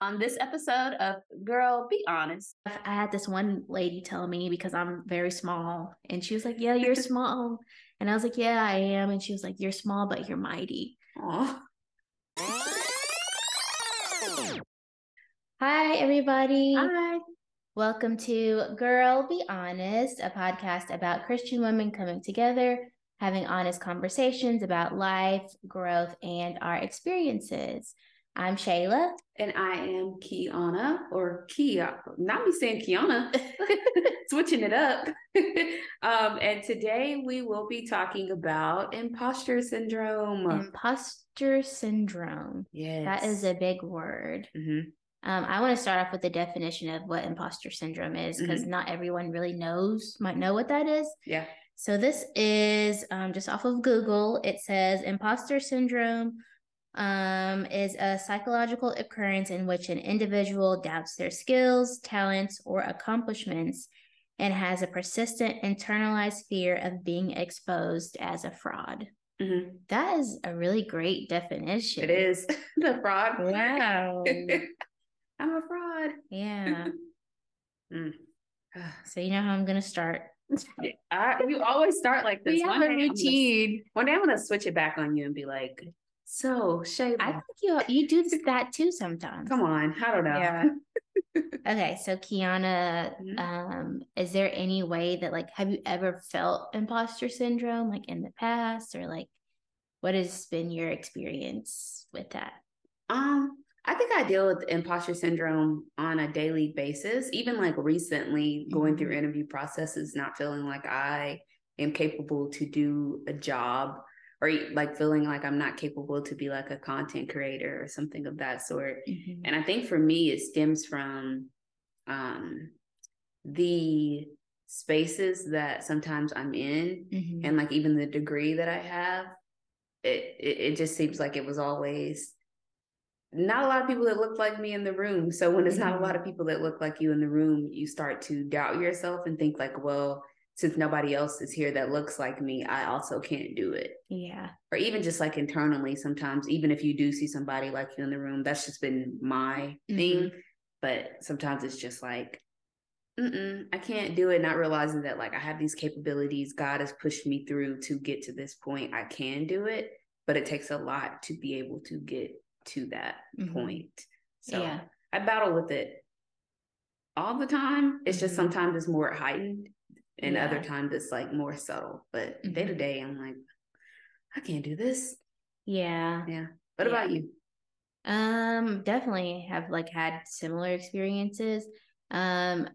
on this episode of Girl, Be Honest. I had this one lady tell me because I'm very small, and she was like, Yeah, you're small. And I was like, Yeah, I am. And she was like, You're small, but you're mighty. Aww. Hi, everybody. Hi. Welcome to Girl, Be Honest, a podcast about Christian women coming together, having honest conversations about life, growth, and our experiences. I'm Shayla. And I am Kiana or Kia. Not me saying Kiana, switching it up. um, and today we will be talking about imposter syndrome. Imposter syndrome. Yes. That is a big word. Mm-hmm. Um, I want to start off with the definition of what imposter syndrome is because mm-hmm. not everyone really knows, might know what that is. Yeah. So this is um, just off of Google. It says imposter syndrome um, is a psychological occurrence in which an individual doubts their skills, talents, or accomplishments and has a persistent internalized fear of being exposed as a fraud. Mm-hmm. That is a really great definition. It is the fraud. Wow. I'm a fraud. Yeah. mm. So you know how I'm gonna start. I, you always start like this. We have a routine. One day I'm gonna switch it back on you and be like, so Shayla. I think you you do that too sometimes. Come on, I don't know. Yeah. okay, so Kiana, mm-hmm. um, is there any way that like have you ever felt imposter syndrome like in the past or like what has been your experience with that? Um, I think I deal with imposter syndrome on a daily basis, even like recently going mm-hmm. through interview processes, not feeling like I am capable to do a job or like feeling like I'm not capable to be like a content creator or something of that sort. Mm-hmm. And I think for me, it stems from um, the spaces that sometimes I'm in mm-hmm. and like even the degree that I have. It, it, it just seems like it was always not a lot of people that look like me in the room. So when there's not a mm-hmm. lot of people that look like you in the room, you start to doubt yourself and think like, well, since nobody else is here that looks like me, I also can't do it. Yeah. Or even just like internally, sometimes, even if you do see somebody like you in the room, that's just been my mm-hmm. thing. But sometimes it's just like, Mm-mm, I can't do it. Not realizing that like I have these capabilities. God has pushed me through to get to this point. I can do it, but it takes a lot to be able to get to that mm-hmm. point. So yeah. I battle with it all the time. It's mm-hmm. just sometimes it's more heightened and yeah. other times it's like more subtle. But day to mm-hmm. day, I'm like, I can't do this. Yeah. Yeah. What yeah. about you? Um, definitely have like had similar experiences. Um,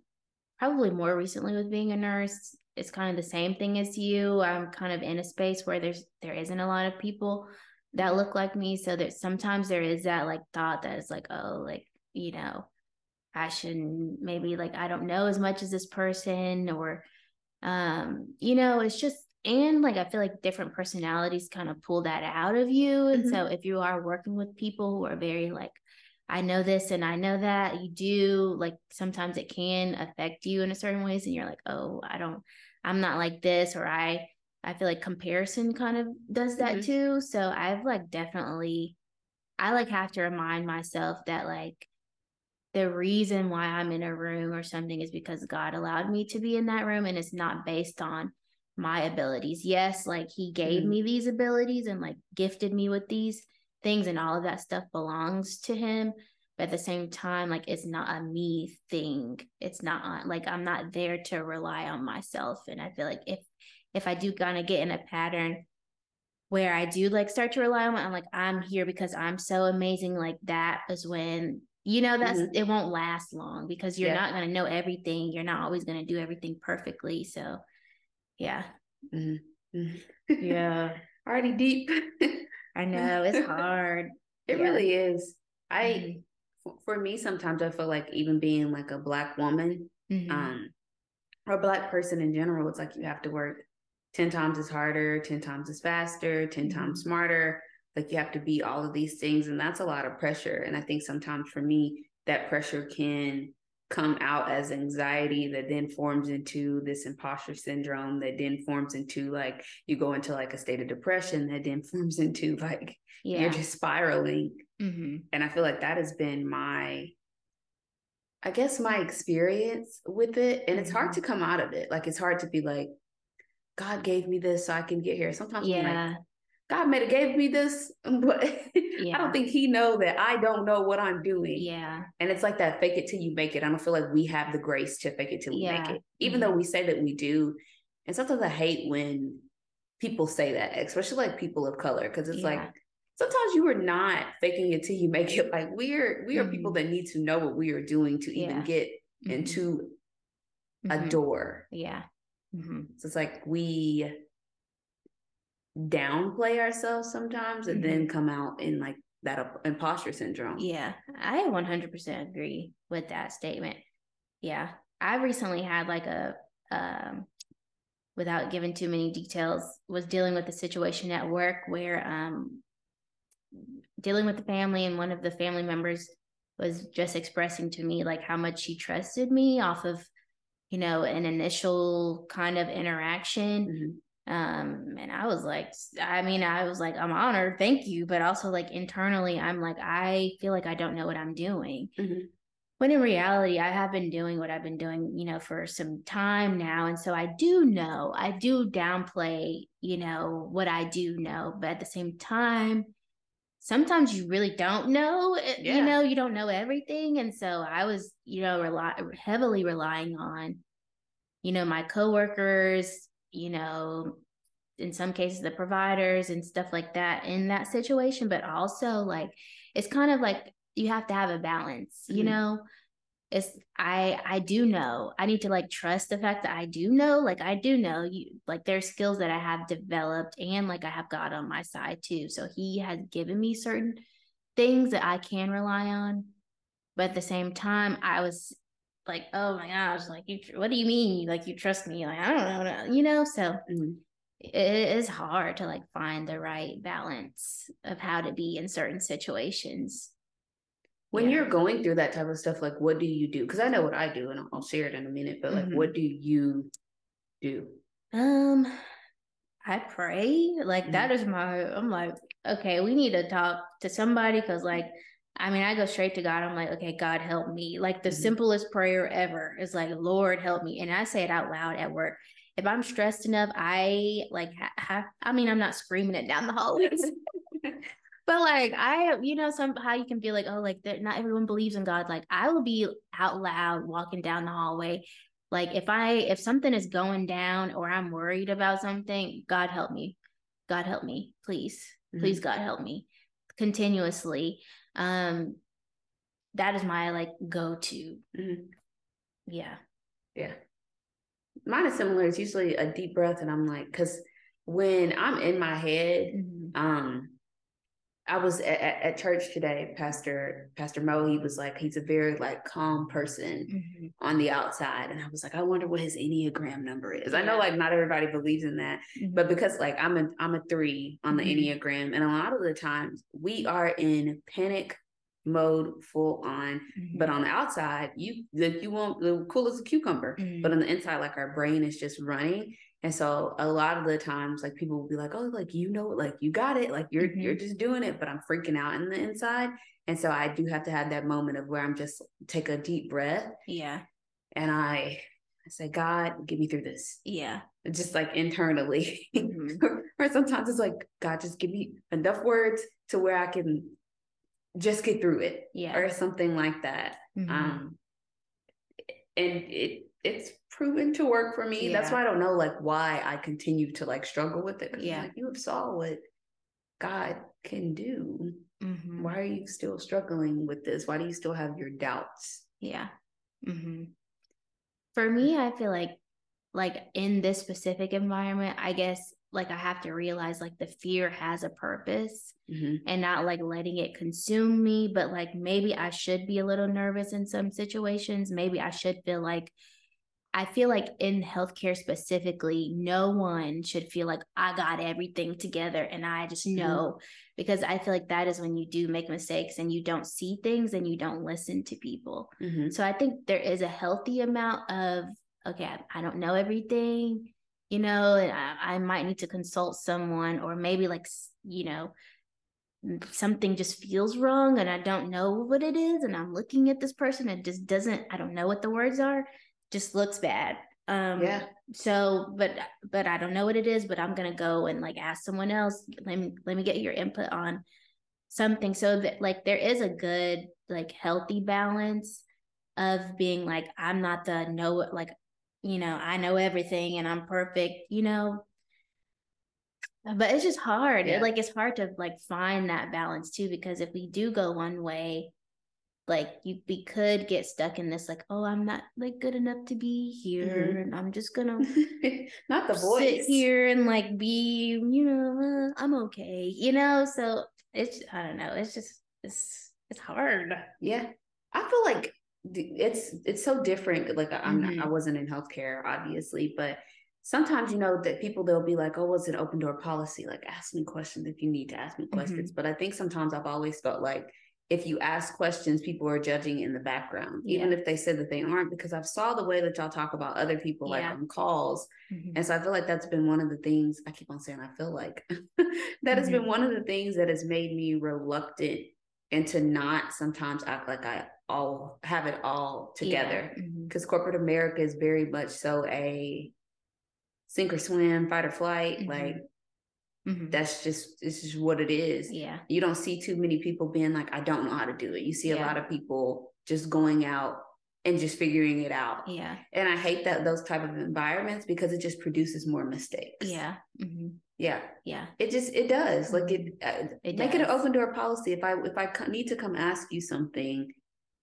probably more recently with being a nurse. It's kind of the same thing as you. I'm kind of in a space where there's there isn't a lot of people that look like me. So that sometimes there is that like thought that it's like, oh, like, you know, I shouldn't maybe like I don't know as much as this person or um, you know, it's just and like I feel like different personalities kind of pull that out of you. And mm-hmm. so if you are working with people who are very like, I know this and I know that, you do like sometimes it can affect you in a certain ways, and you're like, oh, I don't, I'm not like this, or I I feel like comparison kind of does that mm-hmm. too. So I've like definitely I like have to remind myself that like the reason why I'm in a room or something is because God allowed me to be in that room and it's not based on my abilities. Yes, like he gave mm-hmm. me these abilities and like gifted me with these things and all of that stuff belongs to him. But at the same time, like it's not a me thing. It's not like I'm not there to rely on myself. And I feel like if if I do kind of get in a pattern where I do like start to rely on, I'm like, I'm here because I'm so amazing. Like that is when, you know, that's mm-hmm. it won't last long because you're yeah. not going to know everything. You're not always going to do everything perfectly. So, yeah. Mm-hmm. yeah. Already deep. I know it's hard. It yeah. really is. I, mm-hmm. for me, sometimes I feel like even being like a black woman, mm-hmm. um, or a black person in general, it's like you have to work 10 times as harder, 10 times as faster, 10 mm-hmm. times smarter. Like you have to be all of these things. And that's a lot of pressure. And I think sometimes for me, that pressure can come out as anxiety that then forms into this imposter syndrome that then forms into like you go into like a state of depression that then forms into like yeah. you're just spiraling Mm-hmm. And I feel like that has been my, I guess, my experience with it. And it's hard mm-hmm. to come out of it. Like, it's hard to be like, God gave me this so I can get here. Sometimes yeah. Like, God may have gave me this, but yeah. I don't think he know that I don't know what I'm doing. Yeah. And it's like that fake it till you make it. I don't feel like we have the grace to fake it till we make it. Even mm-hmm. though we say that we do. And sometimes I hate when people say that, especially like people of color, because it's yeah. like sometimes you are not faking it till you make it. Like we are we are mm-hmm. people that need to know what we are doing to even get mm-hmm. into a mm-hmm. door. Yeah. Mm-hmm. So it's like we downplay ourselves sometimes and mm-hmm. then come out in like that imposter syndrome. Yeah, I 100% agree with that statement. Yeah, I recently had like a, um, without giving too many details, was dealing with a situation at work where, um, dealing with the family and one of the family members was just expressing to me like how much she trusted me off of you know an initial kind of interaction mm-hmm. Um, and I was like, I mean, I was like, I'm honored, thank you. But also, like, internally, I'm like, I feel like I don't know what I'm doing. Mm-hmm. When in reality, I have been doing what I've been doing, you know, for some time now. And so I do know, I do downplay, you know, what I do know. But at the same time, sometimes you really don't know, eh, yeah. you know, you don't know everything. And so I was, you know, rely heavily relying on, you know, my coworkers, you know, in some cases the providers and stuff like that in that situation, but also like it's kind of like you have to have a balance, mm-hmm. you know? It's I I do know. I need to like trust the fact that I do know, like I do know you like there's skills that I have developed and like I have God on my side too. So he has given me certain things that I can rely on. But at the same time, I was like, oh my gosh, like you, what do you mean? Like you trust me? Like I don't know, you know. So mm-hmm. it is hard to like find the right balance of how to be in certain situations. When yeah. you're going through that type of stuff, like what do you do? Because I know what I do, and I'll share it in a minute. But like, mm-hmm. what do you do? Um, I pray. Like mm-hmm. that is my. I'm like, okay, we need to talk to somebody because like I mean, I go straight to God. I'm like, okay, God help me. Like the mm-hmm. simplest prayer ever is like, Lord help me. And I say it out loud at work. If I'm stressed enough, I like, ha- I mean, I'm not screaming it down the hallways. but like I, you know, somehow you can feel like, oh, like not everyone believes in God. Like I will be out loud walking down the hallway. Like if I if something is going down or I'm worried about something, God help me. God help me, please. Mm-hmm. Please, God help me continuously um that is my like go-to mm-hmm. yeah yeah mine is similar it's usually a deep breath and i'm like because when i'm in my head mm-hmm. um I was at, at, church today. Pastor Pastor Mo, he was like, he's a very like calm person mm-hmm. on the outside, and I was like, I wonder what his enneagram number is. Yeah. I know like not everybody believes in that, mm-hmm. but because like I'm a I'm a three on the mm-hmm. enneagram, and a lot of the times we are in panic mode full on but mm-hmm. on the outside you like you won't the cool as a cucumber but mm-hmm. on the inside like our brain is just running and so a lot of the times, like people will be like, "Oh, like you know, like you got it, like you're mm-hmm. you're just doing it," but I'm freaking out in the inside. And so I do have to have that moment of where I'm just take a deep breath. Yeah. And I I say, God, get me through this. Yeah. Just like internally. Mm-hmm. or sometimes it's like, God, just give me enough words to where I can just get through it. Yeah. Or something like that. Mm-hmm. Um and it it's proven to work for me. Yeah. That's why I don't know like why I continue to like struggle with it. Yeah. Like, you have saw what God can do. Mm-hmm. Why are you still struggling with this? Why do you still have your doubts? Yeah. Mm-hmm. For me, I feel like like in this specific environment, I guess like I have to realize like the fear has a purpose mm-hmm. and not like letting it consume me, but like maybe I should be a little nervous in some situations. Maybe I should feel like I feel like in healthcare specifically, no one should feel like I got everything together and I just mm-hmm. know mm-hmm. because I feel like that is when you do make mistakes and you don't see things and you don't listen to people. Mm-hmm. So I think there is a healthy amount of, okay, I, I don't know everything, you know, I, I might need to consult someone or maybe like, you know, something just feels wrong and I don't know what it is and I'm looking at this person and just doesn't I don't know what the words are just looks bad um Yeah. so but but I don't know what it is but I'm going to go and like ask someone else let me let me get your input on something so that like there is a good like healthy balance of being like I'm not the know like you know I know everything and I'm perfect you know but it's just hard Yeah. it, like it's hard to like find that balance too because if we do go one way like you we could get stuck in this like oh I'm not like good enough to be here Mhm. and I'm just gonna Not the sit voice. here and like be you know uh, I'm okay you know so it's I don't know it's just it's it's hard Yeah. I feel like it's it's so different. Like I'm not, I Mhm. wasn't in healthcare, obviously, but sometimes you know that people they'll be like, "Oh, it's an open door policy. Like, ask me questions if you need to ask me questions." Mm-hmm. But I think sometimes I've always felt like if you ask questions, people are judging in the background, even if they said that they aren't, because I've saw the way that y'all talk about other people, like on calls, Mhm. and so I feel like that's been one of the things I keep on saying. I feel like that has Mm-hmm. been one of the things that has made me reluctant and to not sometimes act like I all have it all together. Yeah. Mhm. Because corporate America is very much so a sink or swim, fight or flight. Mhm. Like Mhm. that's just it's just what it is. yeah You don't see too many people being like, I don't know how to do it. You see a lot of people just going out and just figuring it out. yeah And I hate that those type of environments because it just produces more mistakes. yeah hmm Yeah. yeah It just it does like it. Uh, Mm-hmm. It make it an open door policy. If I if I need to come ask you something,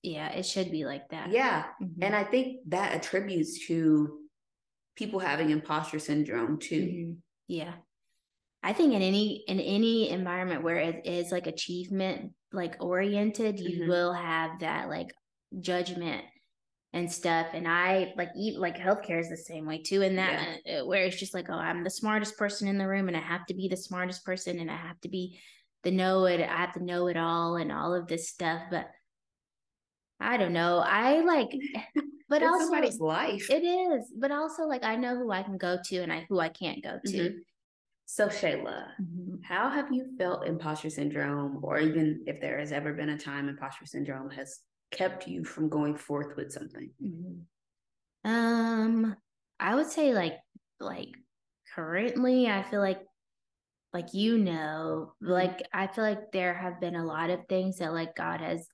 yeah it should be like that yeah. Mhm. And I think that attributes to people having imposter syndrome too. Mhm. Yeah. I think in any in any environment where it is like achievement like oriented, you Mhm. will have that like judgment and stuff. And I like eat like healthcare is the same way too. In that uh, where it's just like, oh, I'm the smartest person in the room, and I have to be the smartest person, and I have to be the know it. I have to know it all, and all of this stuff. But I don't know. I like, but also somebody's life. it is. But also like I know who I can go to and I who I can't go to. Mhm. So Shayla, Mhm. how have you felt imposter syndrome, or even if there has ever been a time imposter syndrome has kept you from going forth with something? Mhm. Um, I would say like like currently, I feel like like you know, Mhm. like I feel like there have been a lot of things that like God has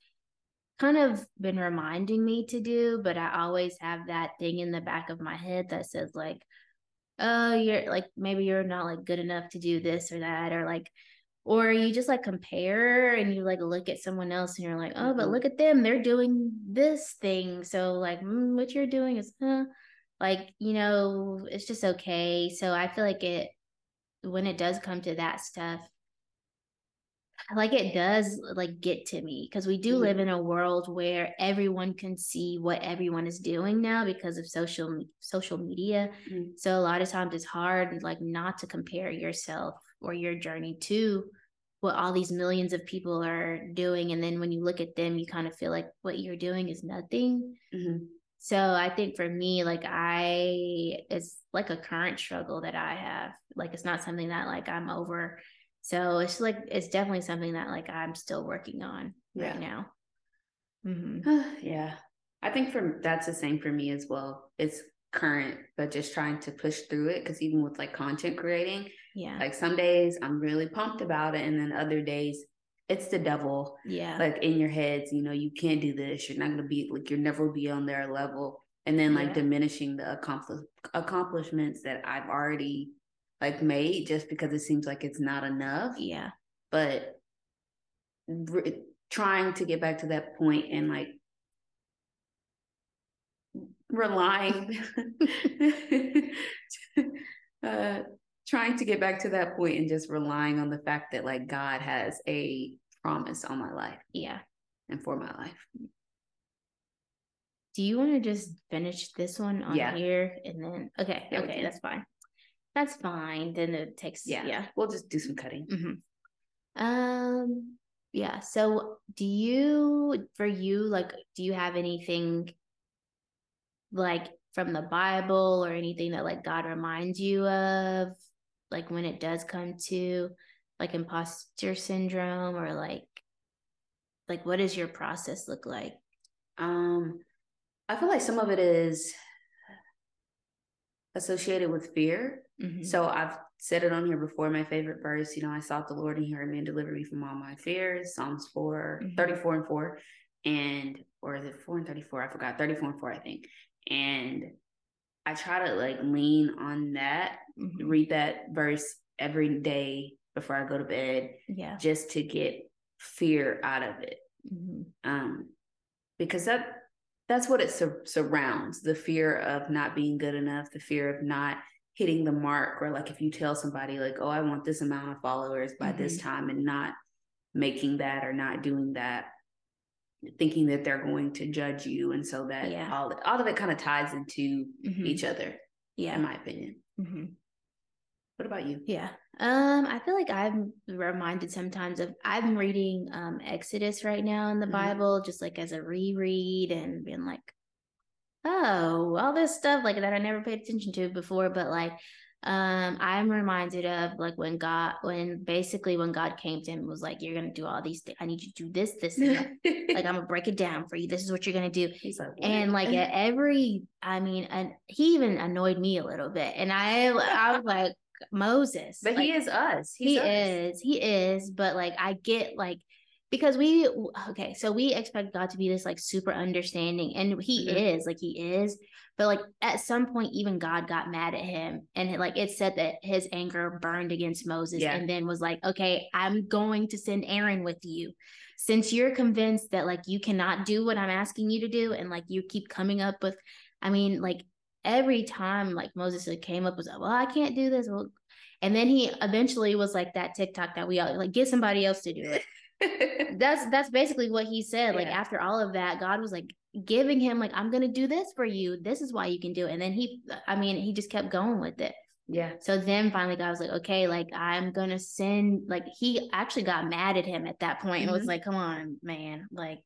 kind of been reminding me to do, but I always have that thing in the back of my head that says like, oh, you're like maybe you're not like good enough to do this or that, or like or you just like compare and you like look at someone else and you're like, oh, but Mhm. look at them, they're doing this thing. So like mm, what you're doing is huh? like, you know, it's just okay. So I feel like it when it does come to that stuff, like it does like get to me because we do Mhm. live in a world where everyone can see what everyone is doing now because of social social media Mhm. so a lot of times it's hard like not to compare yourself or your journey to what all these millions of people are doing and then when you look at them you kind of feel like what you're doing is nothing Mhm. so I think for me, like I, it's like a current struggle that I have. Like it's not something that like I'm over. So it's like it's definitely something that like I'm still working on Yeah. right now. hmm yeah. I think for that's the same for me as well. It's current, but just trying to push through it. Cause even with like content creating, Yeah. like some days I'm really pumped about it. And then other days it's the devil yeah. like in your heads, you know, you can't do this. You're not gonna be like you'll never be on their level. And then like Yeah. diminishing the accompli- accomplishments that I've already like made just because it seems like it's not enough. yeah. But re- trying to get back to that point and like relying uh trying to get back to that point and just relying on the fact that like God has a promise on my life Yeah. and for my life. Do you want to just finish this one on Yeah. here and then okay, Yeah, okay, that's fine. That's fine. Then it takes Yeah. yeah. We'll just do some cutting. hmm Um, yeah. So, do you, for you, like, do you have anything like from the Bible or anything that like God reminds you of, like when it does come to like imposter syndrome or like like what does your process look like? Um I feel like some of it is associated with fear. Mm-hmm. So I've said it on here before. My favorite verse, you know, I sought the Lord and he heard me and delivered me from all my fears. Psalms 4, mm-hmm. 34 and 4. And, or is it 4 and 34? I forgot. 34 and 4, I think. And I try to like lean on that, mm-hmm. read that verse every day before I go to bed. Yeah. Just to get fear out of it. Mm-hmm. Um, because that that's what it sur- surrounds the fear of not being good enough, the fear of not hitting the mark, or like if you tell somebody, like, oh, I want this amount of followers by mm-hmm. this time and not making that or not doing that, thinking that they're going to judge you. And so that yeah. all, all of it kind of ties into mm-hmm. each other, yeah, in my opinion. Mm-hmm. What about you? Yeah. Um, I feel like I'm reminded sometimes of I'm reading um Exodus right now in the mm-hmm. Bible, just like as a reread and being like, oh, all this stuff like that I never paid attention to before, but like um i'm reminded of like when god when basically when god came to him and was like you're gonna do all these things i need you to do this this like i'm gonna break it down for you this is what you're gonna do like, and like at every i mean and he even annoyed me a little bit and i i was like Moses. But like, he is us. He's he us. is. He is. But like I get like because we okay, so we expect God to be this like super understanding, and he mm-hmm. is like he is. But like at some point, even God got mad at him, and like it said that his anger burned against Moses, yeah. and then was like, okay, I'm going to send Aaron with you. Since you're convinced that like you cannot do what I'm asking you to do, and like you keep coming up with, I mean, like every time like Moses came up was like, well, I can't do this. Well, and then he eventually was like that TikTok that we all like get somebody else to do it. that's that's basically what he said. Like after all of that, God was like giving him like I'm gonna do this for you. This is why you can do it. And then he, I mean, he just kept going with it. Yeah. So then finally God was like, okay, like I'm gonna send like he actually got mad at him at that point mm-hmm. and was mm-hmm. like, come on, man. Like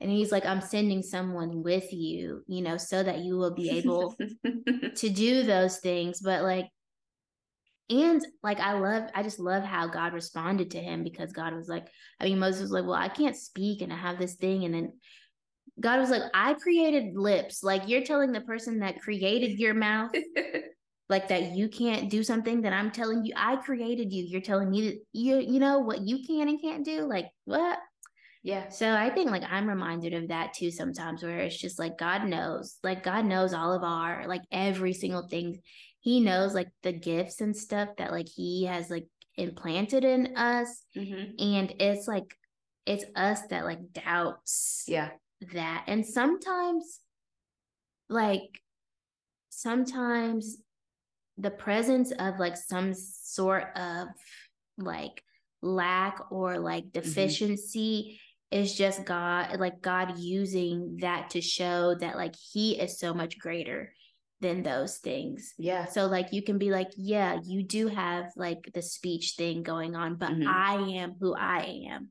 and he's like, I'm sending someone with you, you know, so that you will be able to do those things. But like, and like, I love, I just love how God responded to him because God was like, I mean, Moses was like, well, I can't speak and I have this thing. And then God was like, I created lips. Like, you're telling the person that created your mouth. like that you can't do something that I'm telling you I created you. You're telling me that you you know what you can and can't do. Like what? Yeah. So I think like I'm reminded of that too sometimes where it's just like God knows, like God knows all of our like every single thing. He knows like the gifts and stuff that like he has like implanted in us. Mm-hmm. And it's like it's us that like doubts yeah that. And sometimes like sometimes the presence of like some sort of like lack or like mm-hmm. deficiency is just God, like God using that to show that like He is so much greater than those things. Yeah. So like you can be like, yeah, you do have like the speech thing going on, but mm-hmm. I am who I am.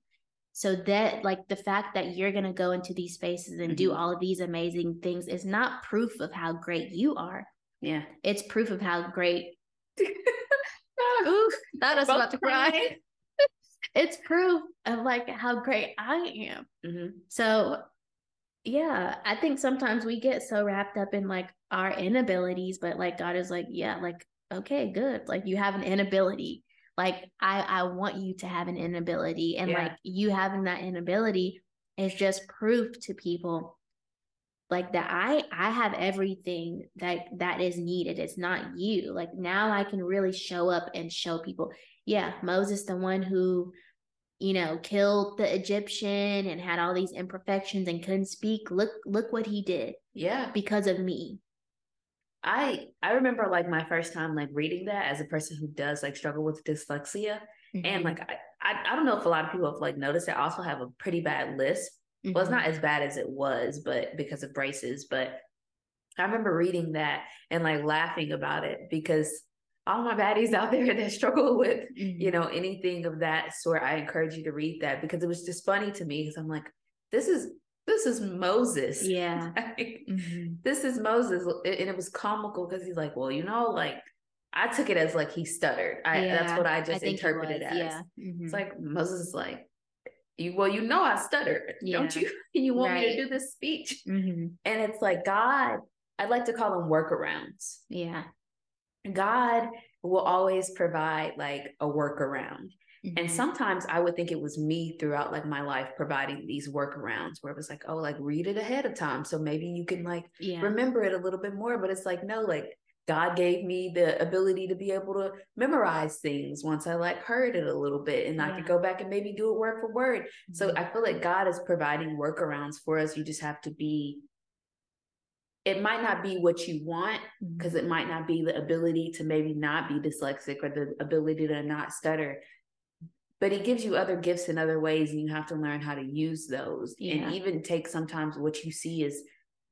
So that like the fact that you're going to go into these spaces and mm-hmm. do all of these amazing things is not proof of how great you are. Yeah. It's proof of how great Ooh, that was about to cry it's proof of like how great I am. Mm-hmm. So yeah, I think sometimes we get so wrapped up in like our inabilities, but like God is like, yeah, like, okay, good. Like you have an inability. Like I I want you to have an inability. And yeah. like you having that inability is just proof to people like that I I have everything that that is needed. It's not you. Like now I can really show up and show people yeah, Moses, the one who, you know, killed the Egyptian and had all these imperfections and couldn't speak. Look, look what he did. Yeah. Because of me. I I remember like my first time like reading that as a person who does like struggle with dyslexia. Mm-hmm. And like I, I I don't know if a lot of people have like noticed I also have a pretty bad lisp. Mm-hmm. Well, it's not mm-hmm. as bad as it was, but because of braces. But I remember reading that and like laughing about it because all my baddies out there that struggle with, mm-hmm. you know, anything of that sort, I encourage you to read that because it was just funny to me because I'm like, this is this is Moses. Yeah. like, mm-hmm. This is Moses. And it was comical because he's like, well, you know, like I took it as like he stuttered. I Yeah, that's what I I just it interpreted as. Yeah. Mhm. It's like Moses is like, you well, you know I stuttered, don't you? You want me to do this speech. Mhm. And it's like God, I'd like to call them workarounds. Yeah. God will always provide like a workaround. And Mhm. sometimes I would think it was me throughout like my life providing these workarounds where it was like, oh, like read it ahead of time. So maybe you can like yeah. remember it a little bit more. But it's like, no, like God gave me the ability to be able to memorize things once I like heard it a little bit and I could go back and maybe do it word for word. So Mhm. I feel like God is providing workarounds for us. You just have to be, it might not be what you want because it might not be the ability to maybe not be dyslexic or the ability to not stutter. But he gives you other gifts in other ways, and you have to learn how to use those. Yeah. And even take sometimes what you see as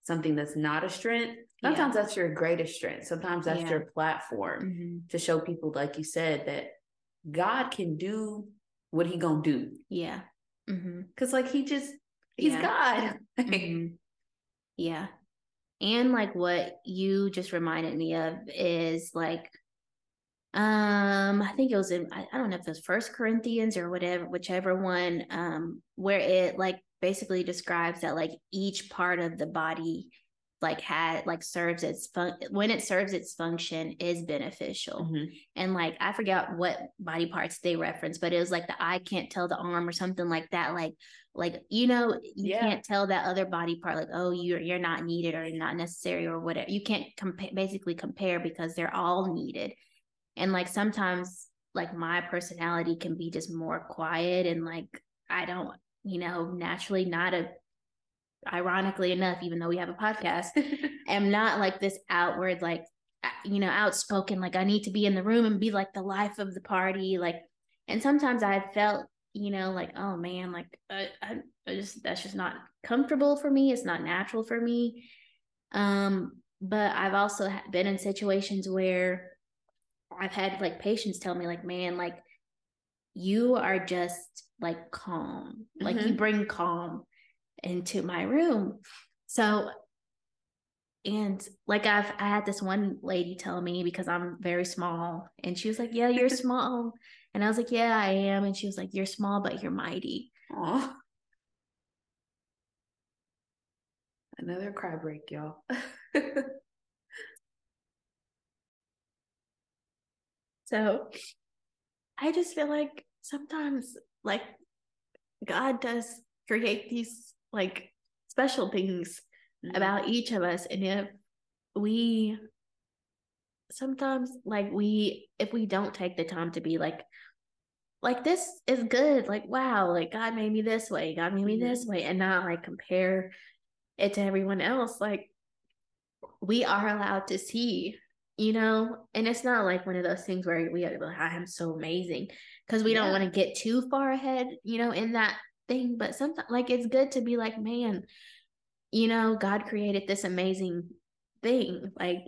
something that's not a strength. Yeah. Sometimes that's your greatest strength. Sometimes that's Yeah. your platform Mhm. to show people, like you said, that God can do what he gonna do. Yeah. hmm Cause like he just he's Yeah. God. Mhm. Yeah. And like what you just reminded me of is like um I think it was in I, I don't know if it was first Corinthians or whatever, whichever one, um, where it like basically describes that like each part of the body like had like serves its fun when it serves its function is beneficial Mhm. and like I forgot what body parts they reference but it was like the eye can't tell the arm or something like that. Like, like you know, you Yeah. can't tell that other body part, like, oh, you're you're not needed or not necessary or whatever. You can't compare, basically compare because they're all needed. And like sometimes, like my personality can be just more quiet and like I don't, you know, naturally not a. Ironically enough, even though we have a podcast, am not like this outward like uh, you know outspoken like i need to be in the room and be like the life of the party like and sometimes i felt you know like oh man like I, I, I just that's just not comfortable for me it's not natural for me um but i've also been in situations where i've had like patients tell me like man like you are just like calm like you Mhm. bring calm into my room so and like I've I had this one lady tell me because I'm very small, and she was like, "Yeah, you're small," and I was like, "Yeah, I am," and she was like, "You're small, but you're mighty." Aw. Another cry break, y'all. So I just feel like sometimes like God does create these like special things Mhm. about each of us, and if we sometimes like we if we don't take the time to be like like this is good. Like wow like god made me this way. God made me this way and not like compare it to everyone else like we are allowed to see you know and it's not like one of those things where we are like i am so amazing because we don't want to get too far ahead you know in that thing but sometimes like it's good to be like man you know god created this amazing thing like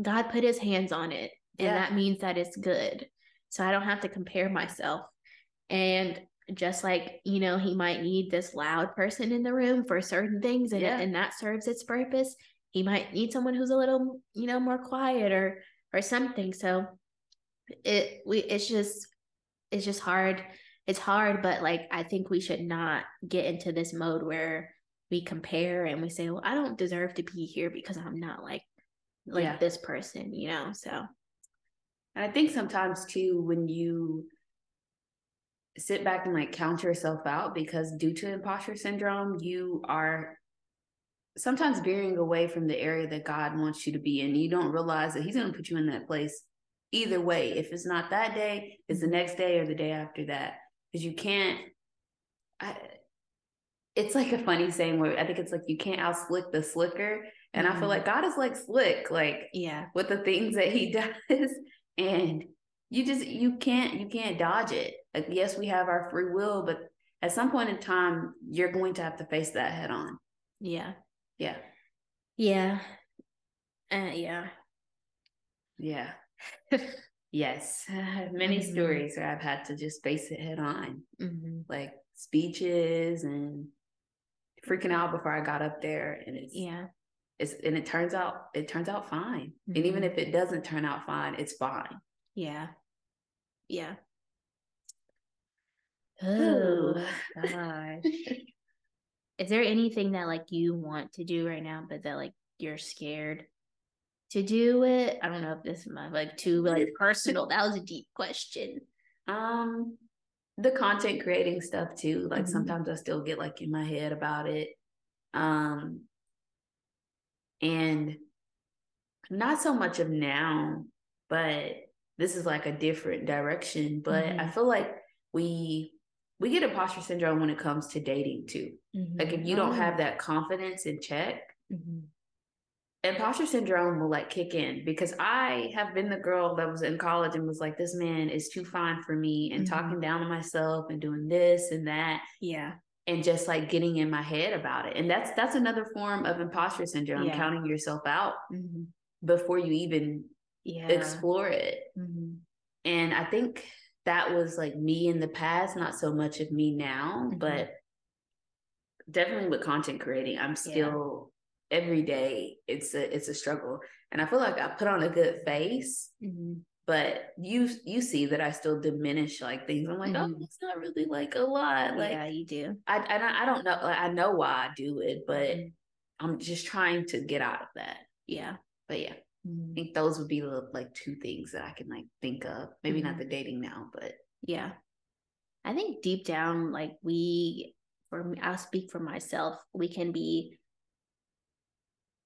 god put his hands on it and Yeah. that means that it's good so i don't have to compare myself and just like you know he might need this loud person in the room for certain things and, Yeah. and that serves its purpose he might need someone who's a little you know more quiet or or something. So it we it's just it's just hard. It's hard but like i think we should not get into this mode where we compare and we say well i don't deserve to be here because i'm not like like Yeah. this person you know so. And I think sometimes too, when you sit back and like count yourself out, because due to imposter syndrome, you are sometimes veering away from the area that God wants you to be in. You don't realize that He's going to put you in that place either way. If it's not that day, it's the next day or the day after that. Because you can't. I, it's like a funny saying where I think it's like you can't out slick the slicker. And I feel Mhm. like God is like slick. Like yeah with the things that he does and you just you can't you can't dodge it like yes we have our free will but at some point in time you're going to have to face that head on yeah yeah yeah uh, yeah yeah yes many Mhm. stories where i've had to just face it head on hmm like speeches and freaking out before i got up there and it's yeah it's and it turns out it turns out fine. Mm-hmm. And even if it doesn't turn out fine, it's fine. Yeah. Yeah. Oh gosh. Is there anything that like you want to do right now, but that like you're scared to do it? I don't know if this is my like too like personal. That was a deep question. Um, the content creating stuff too. Like Mhm. sometimes I still get like in my head about it. Um, and not so much of now, but this is like a different direction. But I Mhm. feel like we we get imposter syndrome when it comes to dating too. Like if you don't Oh. have that confidence in check, Mhm. imposter syndrome will like kick in because I have been the girl that was in college and was like, this man is too fine for me and Mhm. talking down to myself and doing this and that yeah. and just like getting in my head about it. And that's that's another form of imposter syndrome, Yeah. counting yourself out Mhm. before you even Yeah. explore it. Mhm. And I think that was like me in the past, not so much of me now, Mhm. but definitely with content creating, I'm still every day it's a it's a struggle. And I feel like I put on a good face, Mhm. but you you see that I still diminish like things. I'm like, Mhm. oh, it's not really like a lot. Like yeah, you do. I and I, I don't know. Like, I know why I do it, but Mhm. I'm just trying to get out of that. Yeah. But yeah, I Mhm. think those would be the like two things that I can like think of. Maybe not Mhm. the dating now, but Yeah. I think deep down, like we, for me, I'll speak for myself, we can be,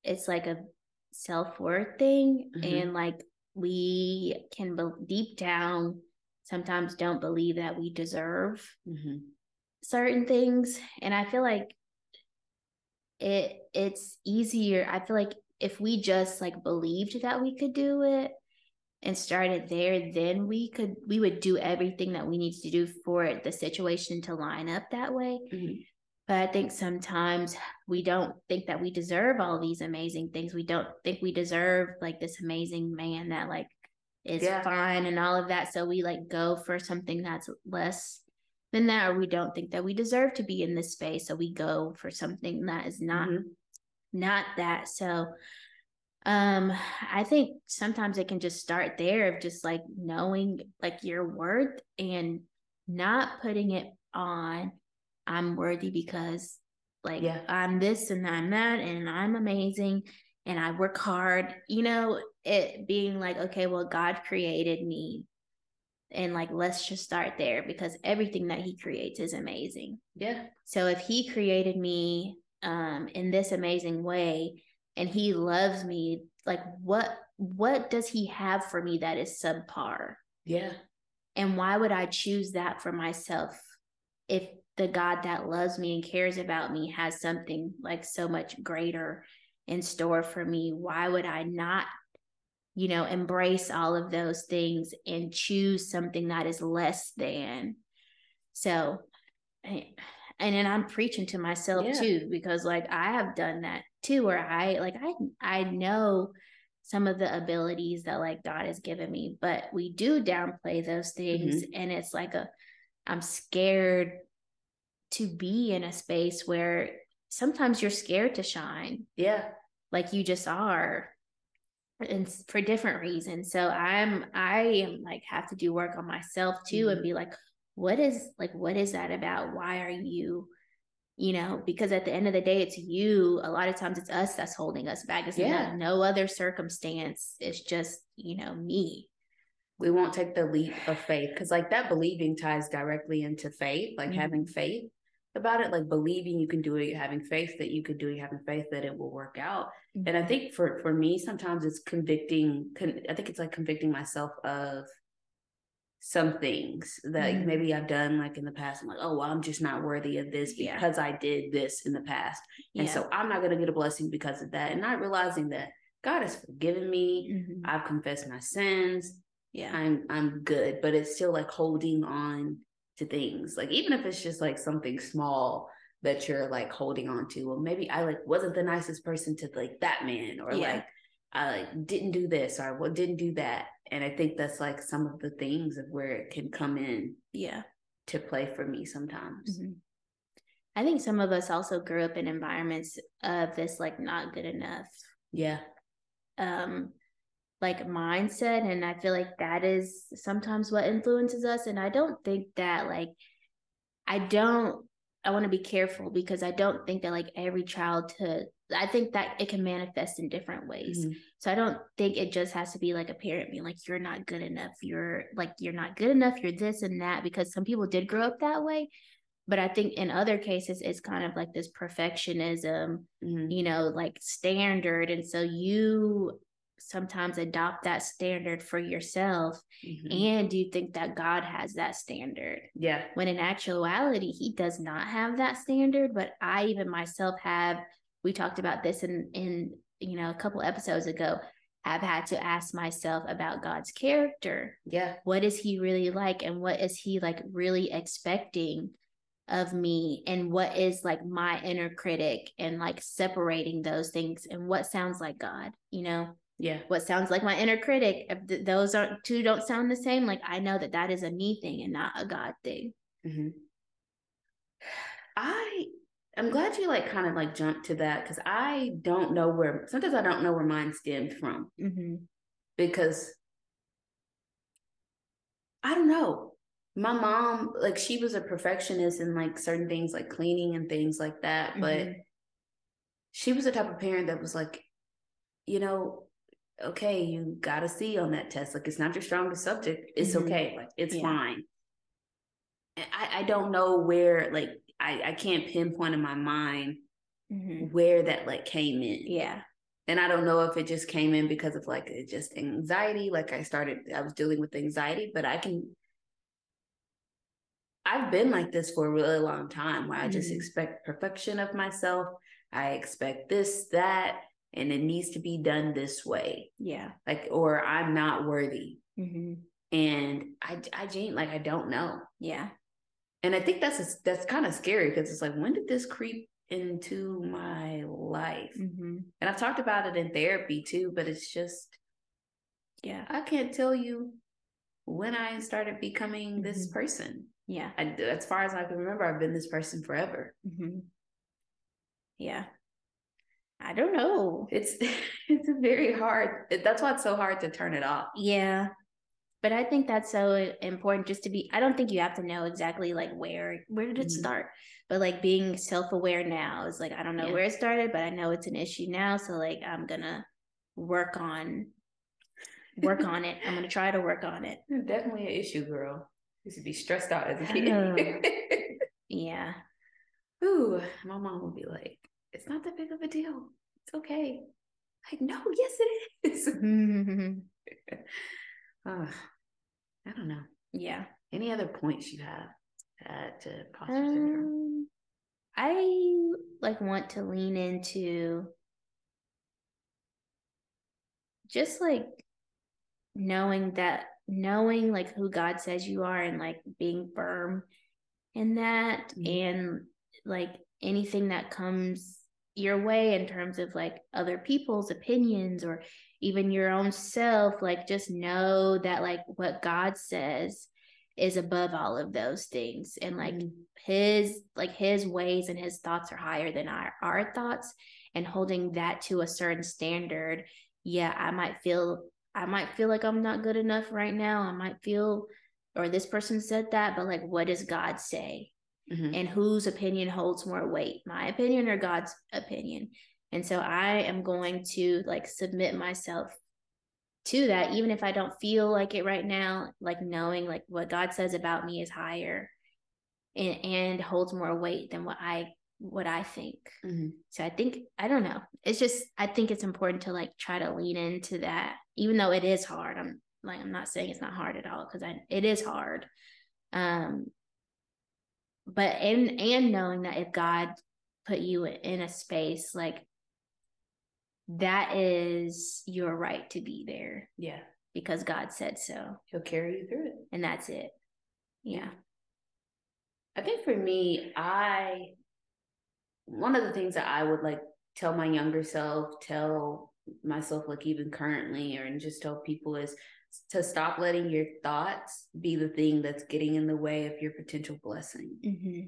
it's like a self worth thing. Mhm. And like we can be, deep down sometimes don't believe that we deserve mhm. certain things. And I feel like it, it's easier. I feel like if we just like believed that we could do it, and started there, then we could we would do everything that we need to do for the situation to line up that way. Mhm. But I think sometimes we don't think that we deserve all these amazing things. We don't think we deserve like this amazing man that like is Yeah. fine and all of that. So we like go for something that's less than that, or we don't think that we deserve to be in this space. So we go for something that is not Mhm. Not that. So um I think sometimes it can just start there of just like knowing like your worth and not putting it on I'm worthy because like Yeah. I'm this and I'm that and I'm amazing and I work hard. You know, it being like, okay, well, God created me. And like, let's just start there because everything that He creates is amazing. Yeah. So if he created me um in this amazing way and he loves me, like what what does he have for me that is subpar? Yeah. And why would I choose that for myself if the God that loves me and cares about me has something like so much greater in store for me? Why would I not, you know, embrace all of those things and choose something that is less than? So, I- and then I'm preaching to myself Yeah. too because like I have done that too where I like I I know some of the abilities that like God has given me but we do downplay those things mm-hmm. and it's like a I'm scared to be in a space where sometimes you're scared to shine Yeah. like you just are and for different reasons so i'm i am like have to do work on myself too and mm-hmm. be like what is like what is that about why are you you know because at the end of the day it's you a lot of times it's us that's holding us back it's Yeah. no, other circumstance it's just you know me We won't take the leap of faith because, like, that believing ties directly into faith, like Mhm. having faith about it, like believing you can do it, having faith that you could do it, having faith that it will work out. And I think for for me, sometimes it's convicting. Con- I think it's like convicting myself of some things that Mhm. maybe I've done like in the past. I'm like, oh, well, I'm just not worthy of this Yeah. because I did this in the past, and so I'm not going to get a blessing because of that. And not realizing that God has forgiven me. Mhm. I've confessed my sins. yeah I'm I'm good, but it's still like holding on to things. Like even if it's just like something small that you're like holding on to. Well, maybe I like wasn't the nicest person to like that man, or Yeah. like I didn't do this or well didn't do that. And I think that's like some of the things of where it can come in yeah to play for me sometimes. Mhm. I think some of us also grew up in environments of this like not good enough. Yeah. Um like mindset and I feel like that is sometimes what influences us and I don't think that like I don't I want to be careful because I don't think that like every childhood I think that it can manifest in different ways. Mm-hmm. So I don't think it just has to be like a parent being like, you're not good enough. You're like, you're not good enough. You're this and that because some people did grow up that way. But I think in other cases, it's kind of like this perfectionism, mm-hmm. you know, like standard. And so you sometimes adopt that standard for yourself mm-hmm. and you think that God has that standard. Yeah. When in actuality, he does not have that standard, but I even myself have we talked about this in in you know a couple episodes ago have had to ask myself about God's character. Yeah. What is he really like and what is he like really expecting of me and what is like my inner critic and like separating those things and what sounds like God, you know? Yeah. What sounds like my inner critic. If those aren't two don't sound the same, like I know that that is a me thing and not a God thing. Mm-hmm. I I'm glad you like kind of like jumped to that because I don't know where sometimes I don't know where mine stemmed from mm-hmm. because I don't know. My mom, like, she was a perfectionist in like certain things, like cleaning and things like that. Mm-hmm. But she was the type of parent that was like, you know, okay, you got a C on that test. Like, it's not your strongest subject. It's mm-hmm. okay. Like, it's yeah. fine. I, I don't know where, like, I, I can't pinpoint in my mind mm-hmm. where that like came in. Yeah. And I don't know if it just came in because of like just anxiety. Like I started, I was dealing with anxiety, but I can, I've been like this for a really long time where I just mm-hmm. expect perfection of myself. I expect this, that, and it needs to be done this way. Yeah. Like, or I'm not worthy. Mm-hmm. And I, I, Jane, like, I don't know. Yeah and I think that's a, that's kind of scary because it's like when did this creep into my life? Mm-hmm. And I've talked about it in therapy too, but it's just yeah, I can't tell you when I started becoming mm-hmm. this person. Yeah, I, as far as I can remember, I've been this person forever. Mm-hmm. Yeah, I don't know. It's it's very hard. That's why it's so hard to turn it off. Yeah, but i think that's so important just to be i don't think you have to know exactly like where where did it mm-hmm. start but like being self-aware now is like i don't know yeah. where it started but i know it's an issue now so like i'm gonna work on work on it i'm gonna try to work on it definitely an issue girl you should be stressed out as a kid yeah ooh my mom will be like it's not that big of a deal it's okay like no yes it is uh, I don't know. Yeah. Any other points you have uh, to imposter um, syndrome? I like want to lean into just like knowing that knowing like who God says you are and like being firm in that mm-hmm. and like anything that comes your way in terms of like other people's opinions or even your own self like just know that like what god says is above all of those things. And like mm-hmm. his like his ways and his thoughts are higher than our, our thoughts. And holding that to a certain standard yeah i might feel i might feel like i'm not good enough right now. I might feel or this person said that but like what does god say mm-hmm. and whose opinion holds more weight my opinion or god's opinion? And so i am going to like submit myself to that even if i don't feel like it right now like knowing like what god says about me is higher and, and holds more weight than what i what i think. Mm-hmm. so i think i don't know. It's just i think it's important to like try to lean into that even though it is hard. I'm like i'm not saying it's not hard at all because i it is hard. Um but and and knowing that if God put you in a space like that is your right to be there. Yeah. Because God said so. He'll carry you through it. And that's it. Yeah. I think for me, I one of the things that I would like tell my younger self, tell myself like even currently or and just tell people is to stop letting your thoughts be the thing that's getting in the way of your potential blessing. Mm-hmm.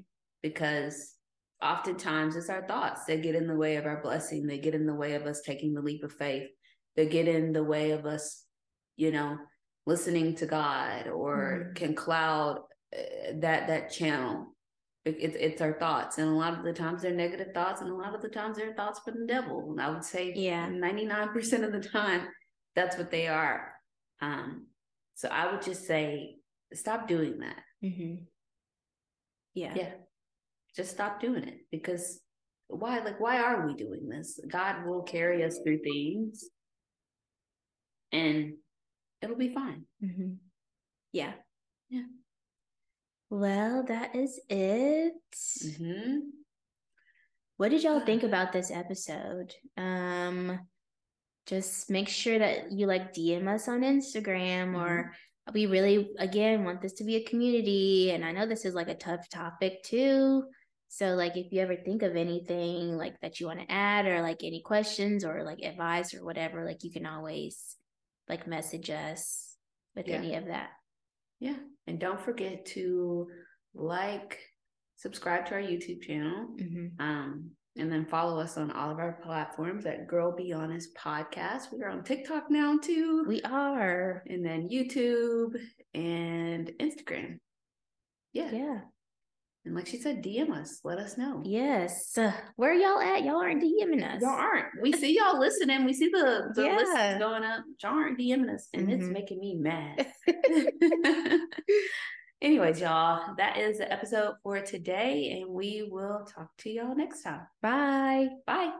Because oftentimes it's our thoughts that get in the way of our blessing. They get in the way of us taking the leap of faith. They get in the way of us, you know, listening to God or mm-hmm. can cloud uh, that that channel. It's it's our thoughts, and a lot of the times they're negative thoughts, and a lot of the times they're thoughts from the devil. And I would say, yeah, ninety nine percent of the time, that's what they are. Um, so I would just say, stop doing that. Mm-hmm. Yeah, yeah, just stop doing it because why? Like, why are we doing this? God will carry us through things, and it'll be fine. Mm-hmm. Yeah. Yeah. Well, that is it. Mm-hmm. What did y'all think about this episode? Um, just make sure that you like DM us on Instagram mm-hmm. or we really again want this to be a community and I know this is like a tough topic too. So like if you ever think of anything like that you want to add or like any questions or like advice or whatever, like you can always like message us with yeah. any of that. Yeah. And don't forget to like, subscribe to our YouTube channel. Mm-hmm. Um, and then follow us on all of our platforms at Girl Be Honest Podcast. We are on TikTok now too. We are. And then YouTube and Instagram. Yeah. Yeah. And like she said, DM us. Let us know. Yes. Uh, where y'all at? Y'all aren't DMing us. Y'all aren't. We see y'all listening. We see the, the yeah. lists going up. Y'all aren't DMing us. And mm-hmm. it's making me mad. Anyways, y'all, that is the episode for today. And we will talk to y'all next time. Bye. Bye.